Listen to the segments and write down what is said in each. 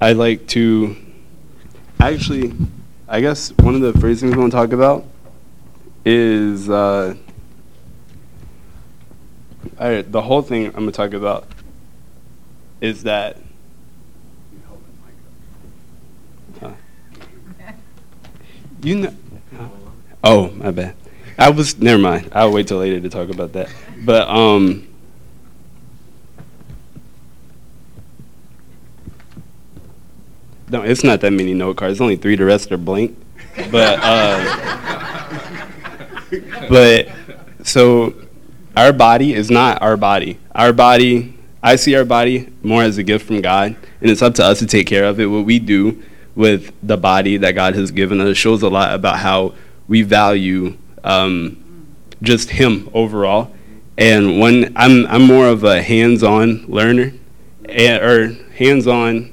I like to actually, I guess one of the things I want to talk about is uh, right, the whole thing I'm going to talk about is that. You know. Oh, my bad. I was never mind. I'll wait till later to talk about that. But um No, it's not that many note cards. It's only three. The rest are blank. But uh, but so our body is not our body. Our body, I see our body more as a gift from God, and it's up to us to take care of it. What we do with the body that God has given us shows a lot about how we value um, just Him overall. And when I'm I'm more of a hands-on learner, and, or hands-on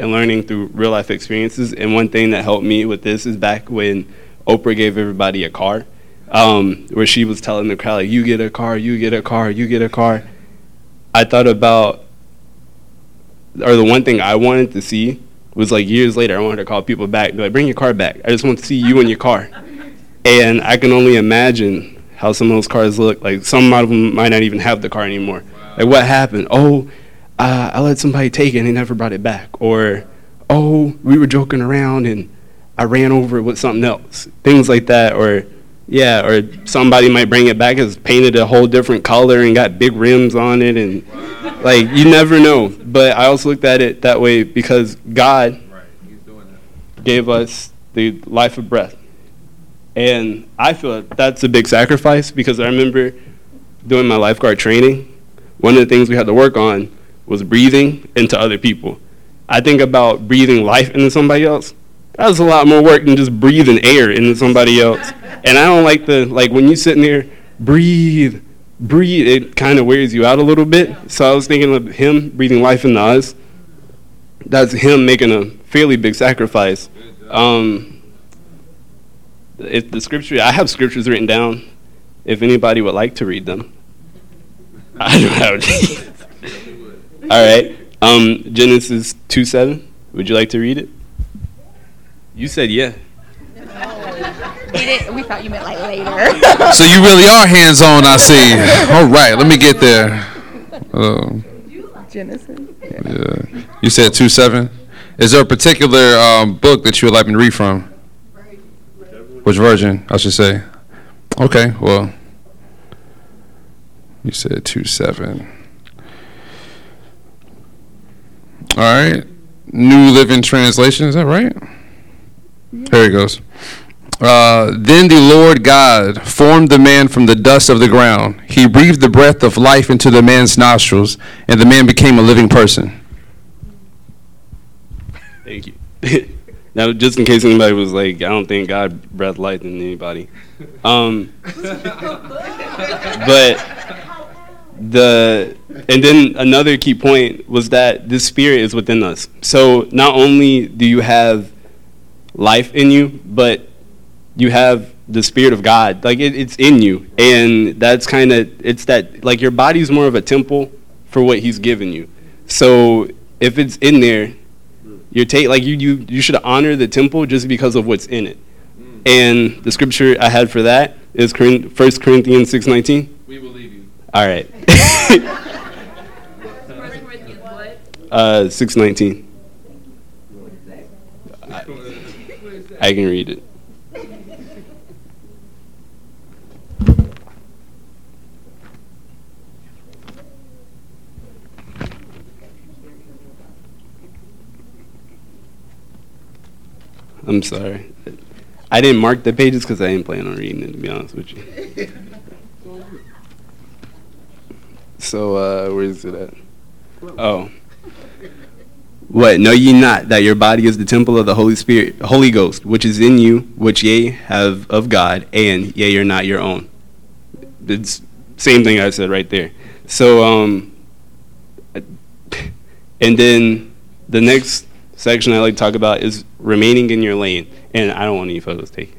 and learning through real life experiences. And one thing that helped me with this is back when Oprah gave everybody a car, um, where she was telling the crowd, like, "You get a car, you get a car, you get a car." I thought about, or the one thing I wanted to see was like years later, I wanted to call people back, be like, "Bring your car back. I just want to see you in your car." And I can only imagine how some of those cars look. Like some of them might not even have the car anymore. Wow. Like what happened? Oh, uh, I let somebody take it and they never brought it back. Or, oh, we were joking around and I ran over it with something else. Things like that. Or, yeah, or somebody might bring it back as painted a whole different color and got big rims on it. And, wow. like, you never know. But I also looked at it that way because God right. gave us the life of breath. And I feel that's a big sacrifice because I remember doing my lifeguard training. One of the things we had to work on was breathing into other people. I think about breathing life into somebody else. That's a lot more work than just breathing air into somebody else. And I don't like the like when you sitting there, breathe, breathe. It kind of wears you out a little bit. So I was thinking of him breathing life into us. That's him making a fairly big sacrifice. Um, if the scripture, I have scriptures written down. If anybody would like to read them, I don't have. All right. Um, Genesis 2 7. Would you like to read it? You said yeah. We, we thought you meant like later. so you really are hands on, I see. All right, let me get there. Uh, Genesis. Yeah. You said 2 7. Is there a particular um, book that you would like me to read from? Which version, I should say? Okay, well, you said 2 7. All right. New Living Translation. Is that right? Yeah. There it goes. Uh, then the Lord God formed the man from the dust of the ground. He breathed the breath of life into the man's nostrils, and the man became a living person. Thank you. now, just in case anybody was like, I don't think God breathed life in anybody. Um, but the and then another key point was that this spirit is within us. So not only do you have life in you, but you have the spirit of God. Like it, it's in you, and that's kind of it's that like your body's more of a temple for what He's given you. So if it's in there, you're take like you you you should honor the temple just because of what's in it. Mm. And the scripture I had for that is First Corinthians six nineteen. We believe you. All right. uh, six nineteen. I, I can read it. I'm sorry. I didn't mark the pages because I didn't plan on reading it, to be honest with you. So, uh, where is it at? Oh. What? Know ye not that your body is the temple of the Holy Spirit, Holy Ghost, which is in you, which ye have of God, and ye are not your own. It's same thing I said right there. So, um, and then the next section I like to talk about is remaining in your lane. And I don't want any photos taken.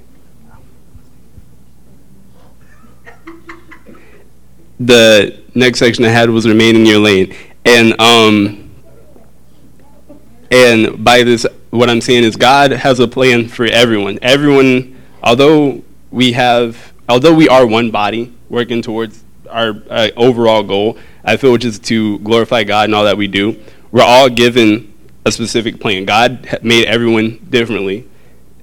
The next section I had was remain in your lane. And um, And by this, what I'm saying is God has a plan for everyone. Everyone, although we have, although we are one body working towards our uh, overall goal, I feel which is to glorify God in all that we do. We're all given a specific plan. God made everyone differently.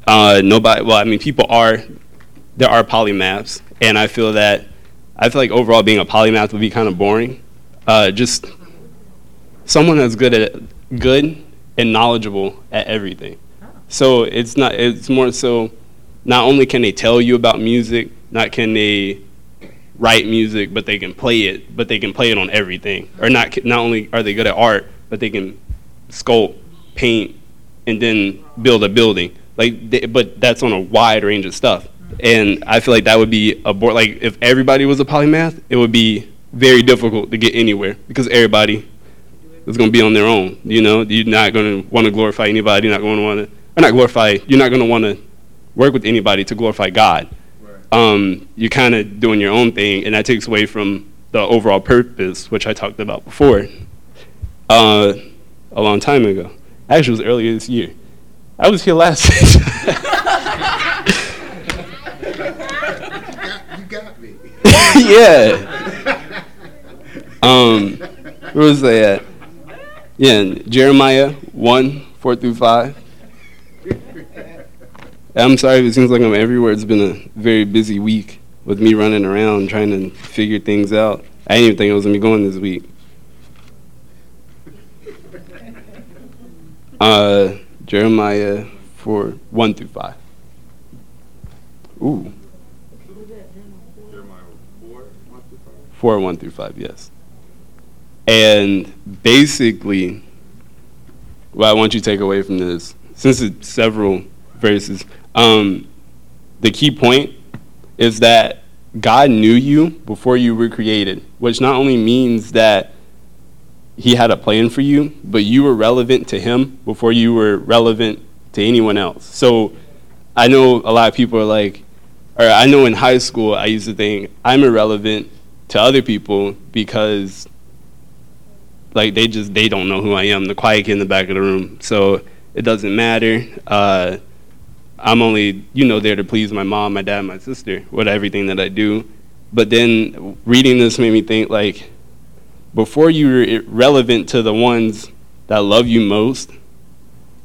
Uh, nobody, well, I mean, people are, there are polymaths, and I feel that, I feel like overall being a polymath would be kind of boring. Uh, just someone that's good at good and knowledgeable at everything. So it's not, it's more so, not only can they tell you about music, not can they write music, but they can play it, but they can play it on everything. Or not, not only are they good at art, but they can sculpt, paint, and then build a building. Like, they, but that's on a wide range of stuff. And I feel like that would be a board. Like, if everybody was a polymath, it would be very difficult to get anywhere because everybody is going to be on their own. You know, you're not going to want to glorify anybody. You're not going to want to, or not glorify. You're not going to want to work with anybody to glorify God. Um, you're kind of doing your own thing, and that takes away from the overall purpose, which I talked about before, uh, a long time ago. Actually, it was earlier this year. I was here last. you got me. yeah. Um, where was they at? Yeah, Jeremiah 1 4 through 5. I'm sorry if it seems like I'm everywhere. It's been a very busy week with me running around trying to figure things out. I didn't even think it was going to be going this week. Uh, Jeremiah 4 1 through 5. Ooh. 4 1 through 5, yes. And basically, what I want you to take away from this, since it's several verses, um, the key point is that God knew you before you were created, which not only means that He had a plan for you, but you were relevant to Him before you were relevant to anyone else. So I know a lot of people are like, or I know in high school I used to think I'm irrelevant to other people because like they just they don't know who I am. The quiet kid in the back of the room. So it doesn't matter. Uh, I'm only you know there to please my mom, my dad, my sister with everything that I do. But then reading this made me think like before you were relevant to the ones that love you most,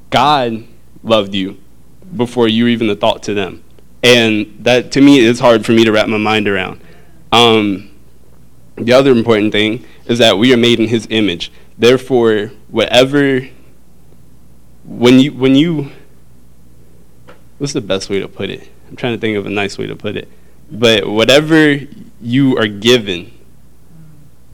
God loved you before you even a thought to them. And that to me is hard for me to wrap my mind around. Um, the other important thing is that we are made in his image. Therefore, whatever when you when you what's the best way to put it? I'm trying to think of a nice way to put it. But whatever you are given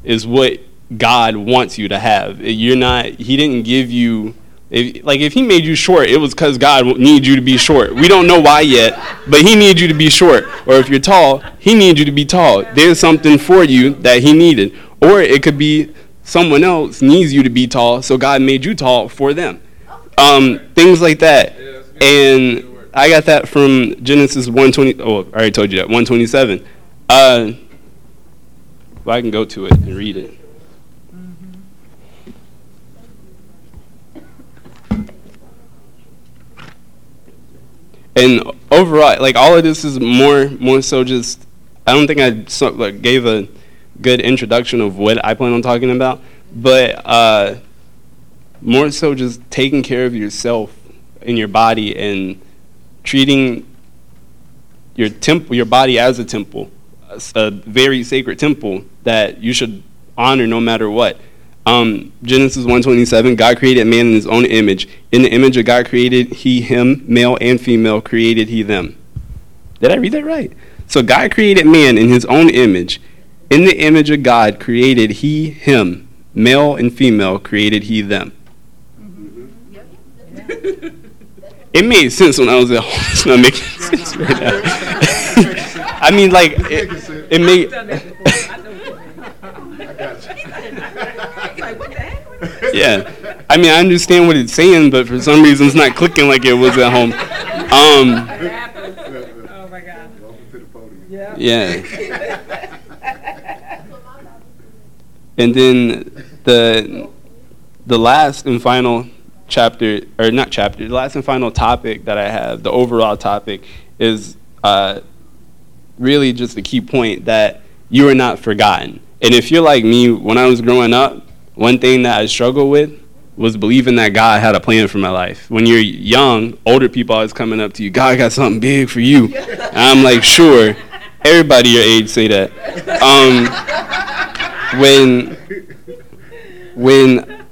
is what God wants you to have. You're not he didn't give you if, like if he made you short, it was because God needs you to be short. We don't know why yet, but he needs you to be short. Or if you're tall, he needs you to be tall. There's something for you that he needed. Or it could be someone else needs you to be tall, so God made you tall for them. Um, things like that. And I got that from Genesis 120. Oh, I already told you that 127. Uh, well, I can go to it and read it. and overall, like all of this is more more so just. I don't think I so, like, gave a good introduction of what I plan on talking about, but uh, more so just taking care of yourself and your body and treating your temple, your body as a temple, a very sacred temple that you should honor no matter what. Um, Genesis 1:27, God created man in his own image. In the image of God created he him, male and female created he them. Did I read that right? So God created man in his own image. In the image of God created he him, male and female created he them. it made sense when I was at home. It's not making sense right now. I mean, like, it, it made. yeah. I mean, I understand what it's saying, but for some reason it's not clicking like it was at home. Um, Oh my God. Welcome to the podium. Yeah. And then the the last and final chapter, or not chapter, the last and final topic that I have, the overall topic, is uh, really just the key point that you are not forgotten. And if you're like me, when I was growing up, one thing that I struggled with was believing that God had a plan for my life. When you're young, older people always coming up to you, God got something big for you. And I'm like, sure. Everybody your age say that. Um, when, when,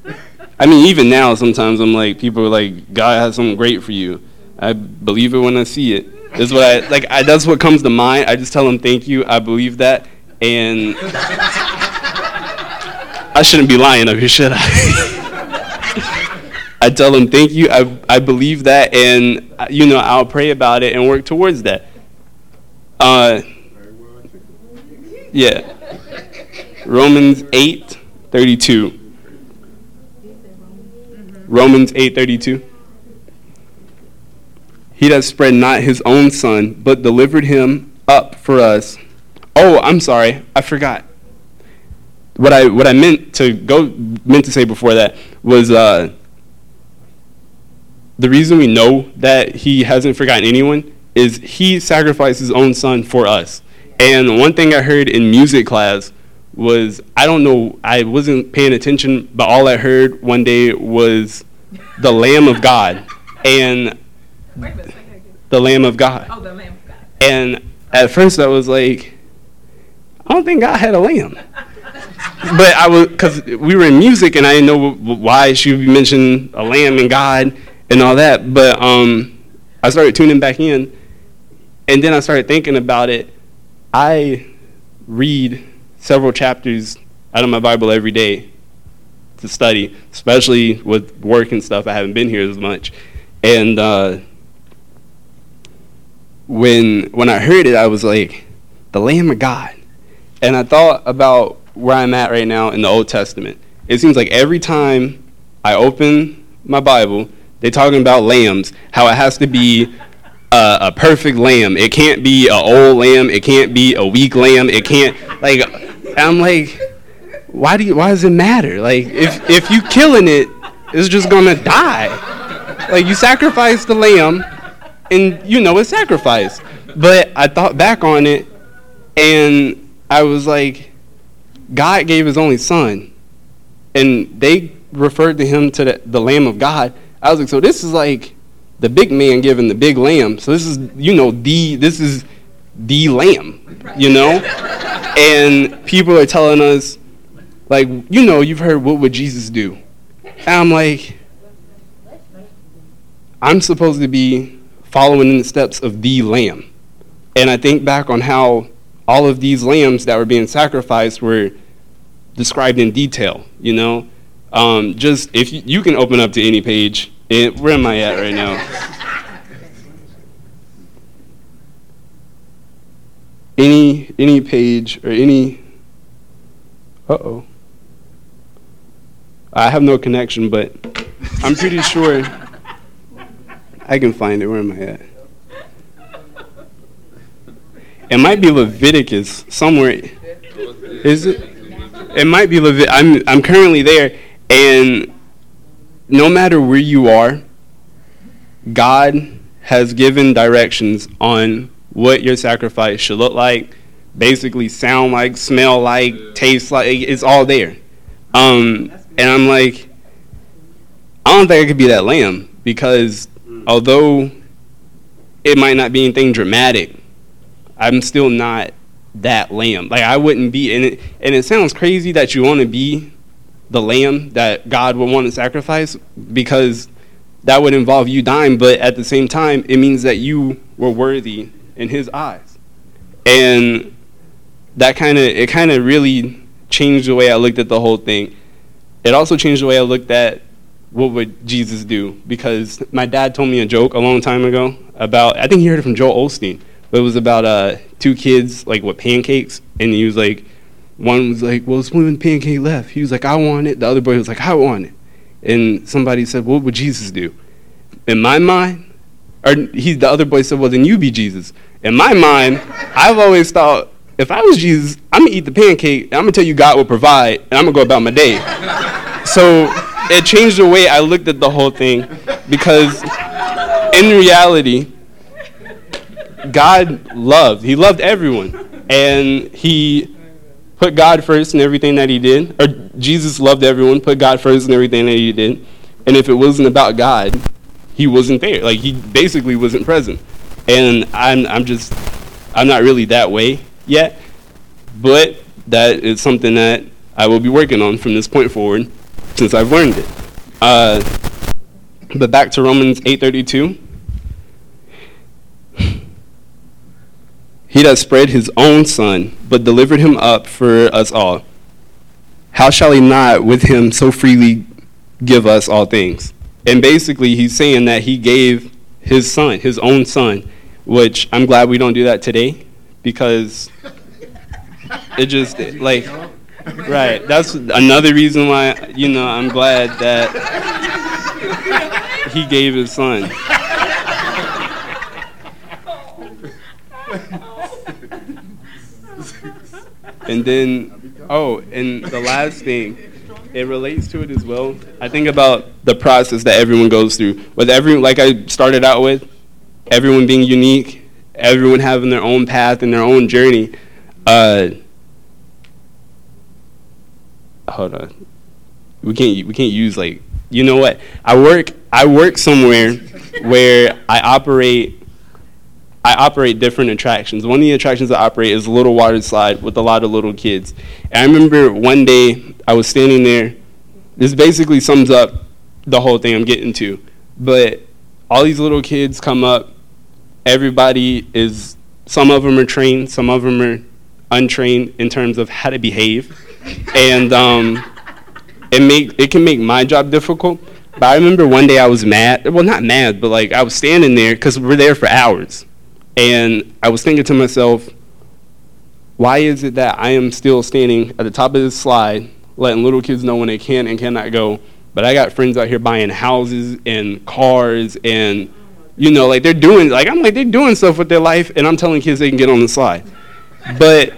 I mean, even now, sometimes I'm like, people are like, God has something great for you. I believe it when I see it. That's what I like. I, that's what comes to mind. I just tell them thank you. I believe that, and I shouldn't be lying up here, should I? I tell them thank you. I I believe that, and you know I'll pray about it and work towards that. Uh, yeah. Romans eight thirty two. Romans eight thirty two. He that spread not his own son, but delivered him up for us. Oh, I'm sorry, I forgot. What I what I meant to go meant to say before that was uh, the reason we know that he hasn't forgotten anyone is he sacrificed his own son for us. And one thing I heard in music class was I don't know I wasn't paying attention, but all I heard one day was the Lamb of God, and minute, say that again. the Lamb of God. Oh, the Lamb of God. And at first I was like, I don't think God had a lamb. but I was, because we were in music and I didn't know why she would mention a lamb and God and all that. But um, I started tuning back in. And then I started thinking about it. I read several chapters out of my Bible every day to study, especially with work and stuff. I haven't been here as much. And, uh, when when I heard it, I was like, the Lamb of God. And I thought about where I'm at right now in the Old Testament. It seems like every time I open my Bible, they're talking about lambs, how it has to be a, a perfect lamb. It can't be an old lamb. It can't be a weak lamb. It can't like. I'm like, why do you? Why does it matter? Like, if if you killing it, it's just gonna die. Like you sacrifice the lamb, and you know it's sacrifice. But I thought back on it, and I was like, God gave His only Son, and they referred to Him to the, the Lamb of God. I was like, so this is like the big man giving the big lamb. So this is, you know, the this is the lamb, you know. and people are telling us, like, you know, you've heard what would Jesus do? And I'm like, I'm supposed to be following in the steps of the lamb. And I think back on how all of these lambs that were being sacrificed were described in detail, you know? Um, just if you, you can open up to any page, and where am I at right now? Any any page or any uh-oh. I have no connection but i'm pretty sure i can find it. Where am i at? It might be leviticus somewhere. Is it? It might be Levit- i'm i'm currently there and no matter where you are god has given directions on what your sacrifice should look like, basically sound like, smell like, taste like. It's all there. Um, and I'm like, I don't think I could be that lamb because although it might not be anything dramatic, I'm still not that lamb. Like I wouldn't be, and it, and it sounds crazy that you want to be the lamb that God would want to sacrifice because that would involve you dying, but at the same time, it means that you were worthy in His eyes, and that kind of it kind of really changed the way I looked at the whole thing. It also changed the way I looked at what would Jesus do because my dad told me a joke a long time ago about I think he heard it from Joel Osteen, but it was about uh, two kids like with pancakes, and he was like, one was like, "Well, it's one pancake left." He was like, "I want it." The other boy was like, "I want it," and somebody said, "What would Jesus do?" In my mind, or he, the other boy said, "Well, then you be Jesus." In my mind, I've always thought, if I was Jesus, I'm gonna eat the pancake, and I'm gonna tell you God will provide, and I'm gonna go about my day. So it changed the way I looked at the whole thing because in reality, God loved. He loved everyone. And he put God first in everything that he did. Or Jesus loved everyone, put God first in everything that he did. And if it wasn't about God, he wasn't there. Like he basically wasn't present. And I'm I'm just I'm not really that way yet. But that is something that I will be working on from this point forward since I've learned it. Uh, but back to Romans 8:32. He that spread his own son, but delivered him up for us all. How shall he not with him so freely give us all things? And basically, he's saying that he gave his son, his own son, which I'm glad we don't do that today because it just, like, right. That's another reason why, you know, I'm glad that he gave his son. And then, oh, and the last thing, it relates to it as well. I think about the process that everyone goes through. With everyone, like I started out with, everyone being unique, everyone having their own path and their own journey. Uh, hold on, we can't we can't use like you know what? I work I work somewhere where I operate I operate different attractions. One of the attractions I operate is a little water slide with a lot of little kids. And I remember one day I was standing there. This basically sums up the whole thing I'm getting to. But all these little kids come up. Everybody is, some of them are trained, some of them are untrained in terms of how to behave. and um, it, make, it can make my job difficult. But I remember one day I was mad. Well, not mad, but like I was standing there because we're there for hours. And I was thinking to myself, why is it that I am still standing at the top of this slide, letting little kids know when they can and cannot go, but I got friends out here buying houses and cars and, you know, like they're doing, like I'm like they're doing stuff with their life, and I'm telling kids they can get on the slide. But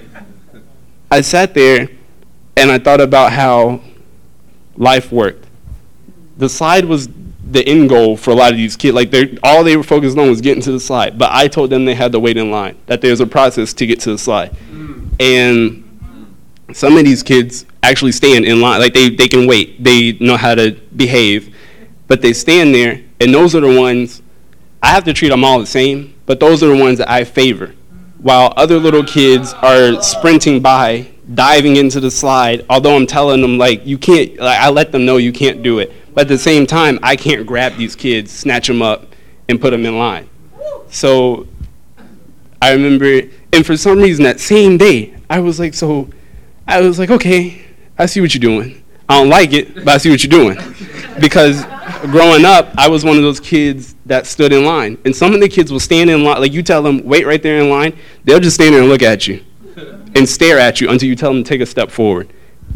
I sat there and I thought about how life worked. The slide was the end goal for a lot of these kids. Like they all they were focused on was getting to the slide. But I told them they had to wait in line. That there's a process to get to the slide. Mm. And some of these kids actually stand in line. Like they, they can wait. They know how to behave. But they stand there and those are the ones I have to treat them all the same, but those are the ones that I favor. While other little kids are sprinting by, diving into the slide, although I'm telling them like you can't like I let them know you can't do it but at the same time, I can't grab these kids, snatch them up, and put them in line. So I remember, and for some reason that same day, I was like, so I was like, okay, I see what you're doing. I don't like it, but I see what you're doing. Because growing up, I was one of those kids that stood in line. And some of the kids will stand in line, like you tell them, wait right there in line, they'll just stand there and look at you and stare at you until you tell them to take a step forward.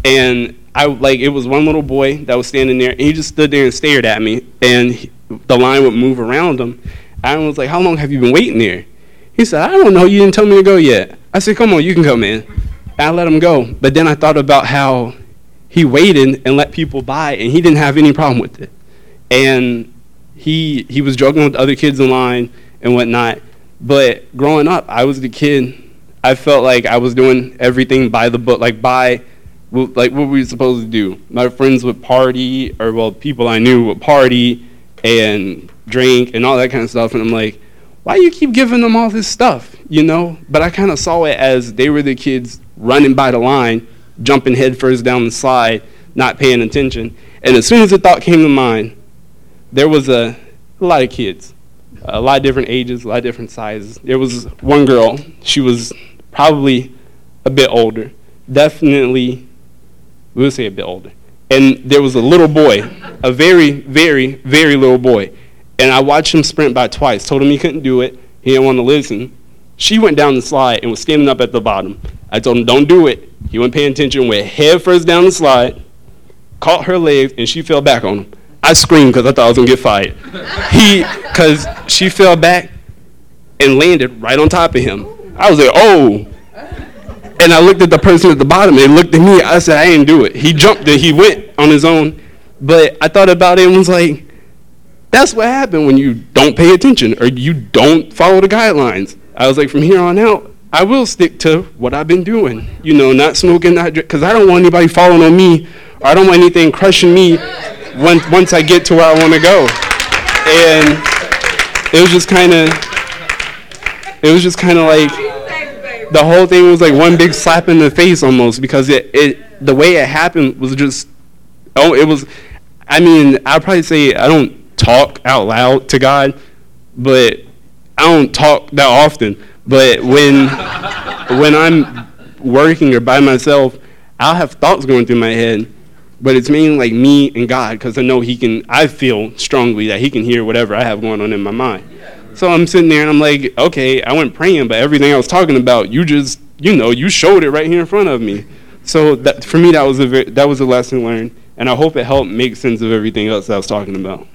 And I like it was one little boy that was standing there, and he just stood there and stared at me, and he, the line would move around him. I was like, "How long have you been waiting there?" He said, "I don't know. You didn't tell me to go yet." I said, "Come on, you can come in." And I let him go, but then I thought about how he waited and let people by, and he didn't have any problem with it. And he he was joking with other kids in line and whatnot. But growing up, I was the kid. I felt like I was doing everything by the book, like by like what were we supposed to do? My friends would party, or well, people I knew would party and drink and all that kind of stuff, and I'm like, why you keep giving them all this stuff, you know? But I kind of saw it as they were the kids running by the line, jumping headfirst down the slide, not paying attention. And as soon as the thought came to mind, there was a, a lot of kids, a lot of different ages, a lot of different sizes. There was one girl, she was probably a bit older, definitely we'll say a bit older. And there was a little boy, a very, very, very little boy. And I watched him sprint by twice, told him he couldn't do it. He didn't want to listen. She went down the slide and was standing up at the bottom. I told him, don't do it. He wasn't paying attention, went head first down the slide, caught her legs, and she fell back on him. I screamed because I thought I was going to get fired. he, because she fell back and landed right on top of him. I was like, oh. And I looked at the person at the bottom and looked at me. I said, I didn't do it. He jumped and he went on his own. But I thought about it and was like, that's what happened when you don't pay attention or you don't follow the guidelines. I was like, from here on out, I will stick to what I've been doing. You know, not smoking, not because I don't want anybody following on me, or I don't want anything crushing me once once I get to where I want to go. And it was just kind of, it was just kind of like the whole thing was like one big slap in the face almost because it, it the way it happened was just oh it was I mean I'd probably say I don't talk out loud to God, but I don't talk that often. But when when I'm working or by myself, I'll have thoughts going through my head, but it's mainly like me and God because I know He can. I feel strongly that He can hear whatever I have going on in my mind. So I'm sitting there and I'm like, okay, I went praying, but everything I was talking about, you just, you know, you showed it right here in front of me. So that for me, that was a that was a lesson learned, and I hope it helped make sense of everything else I was talking about.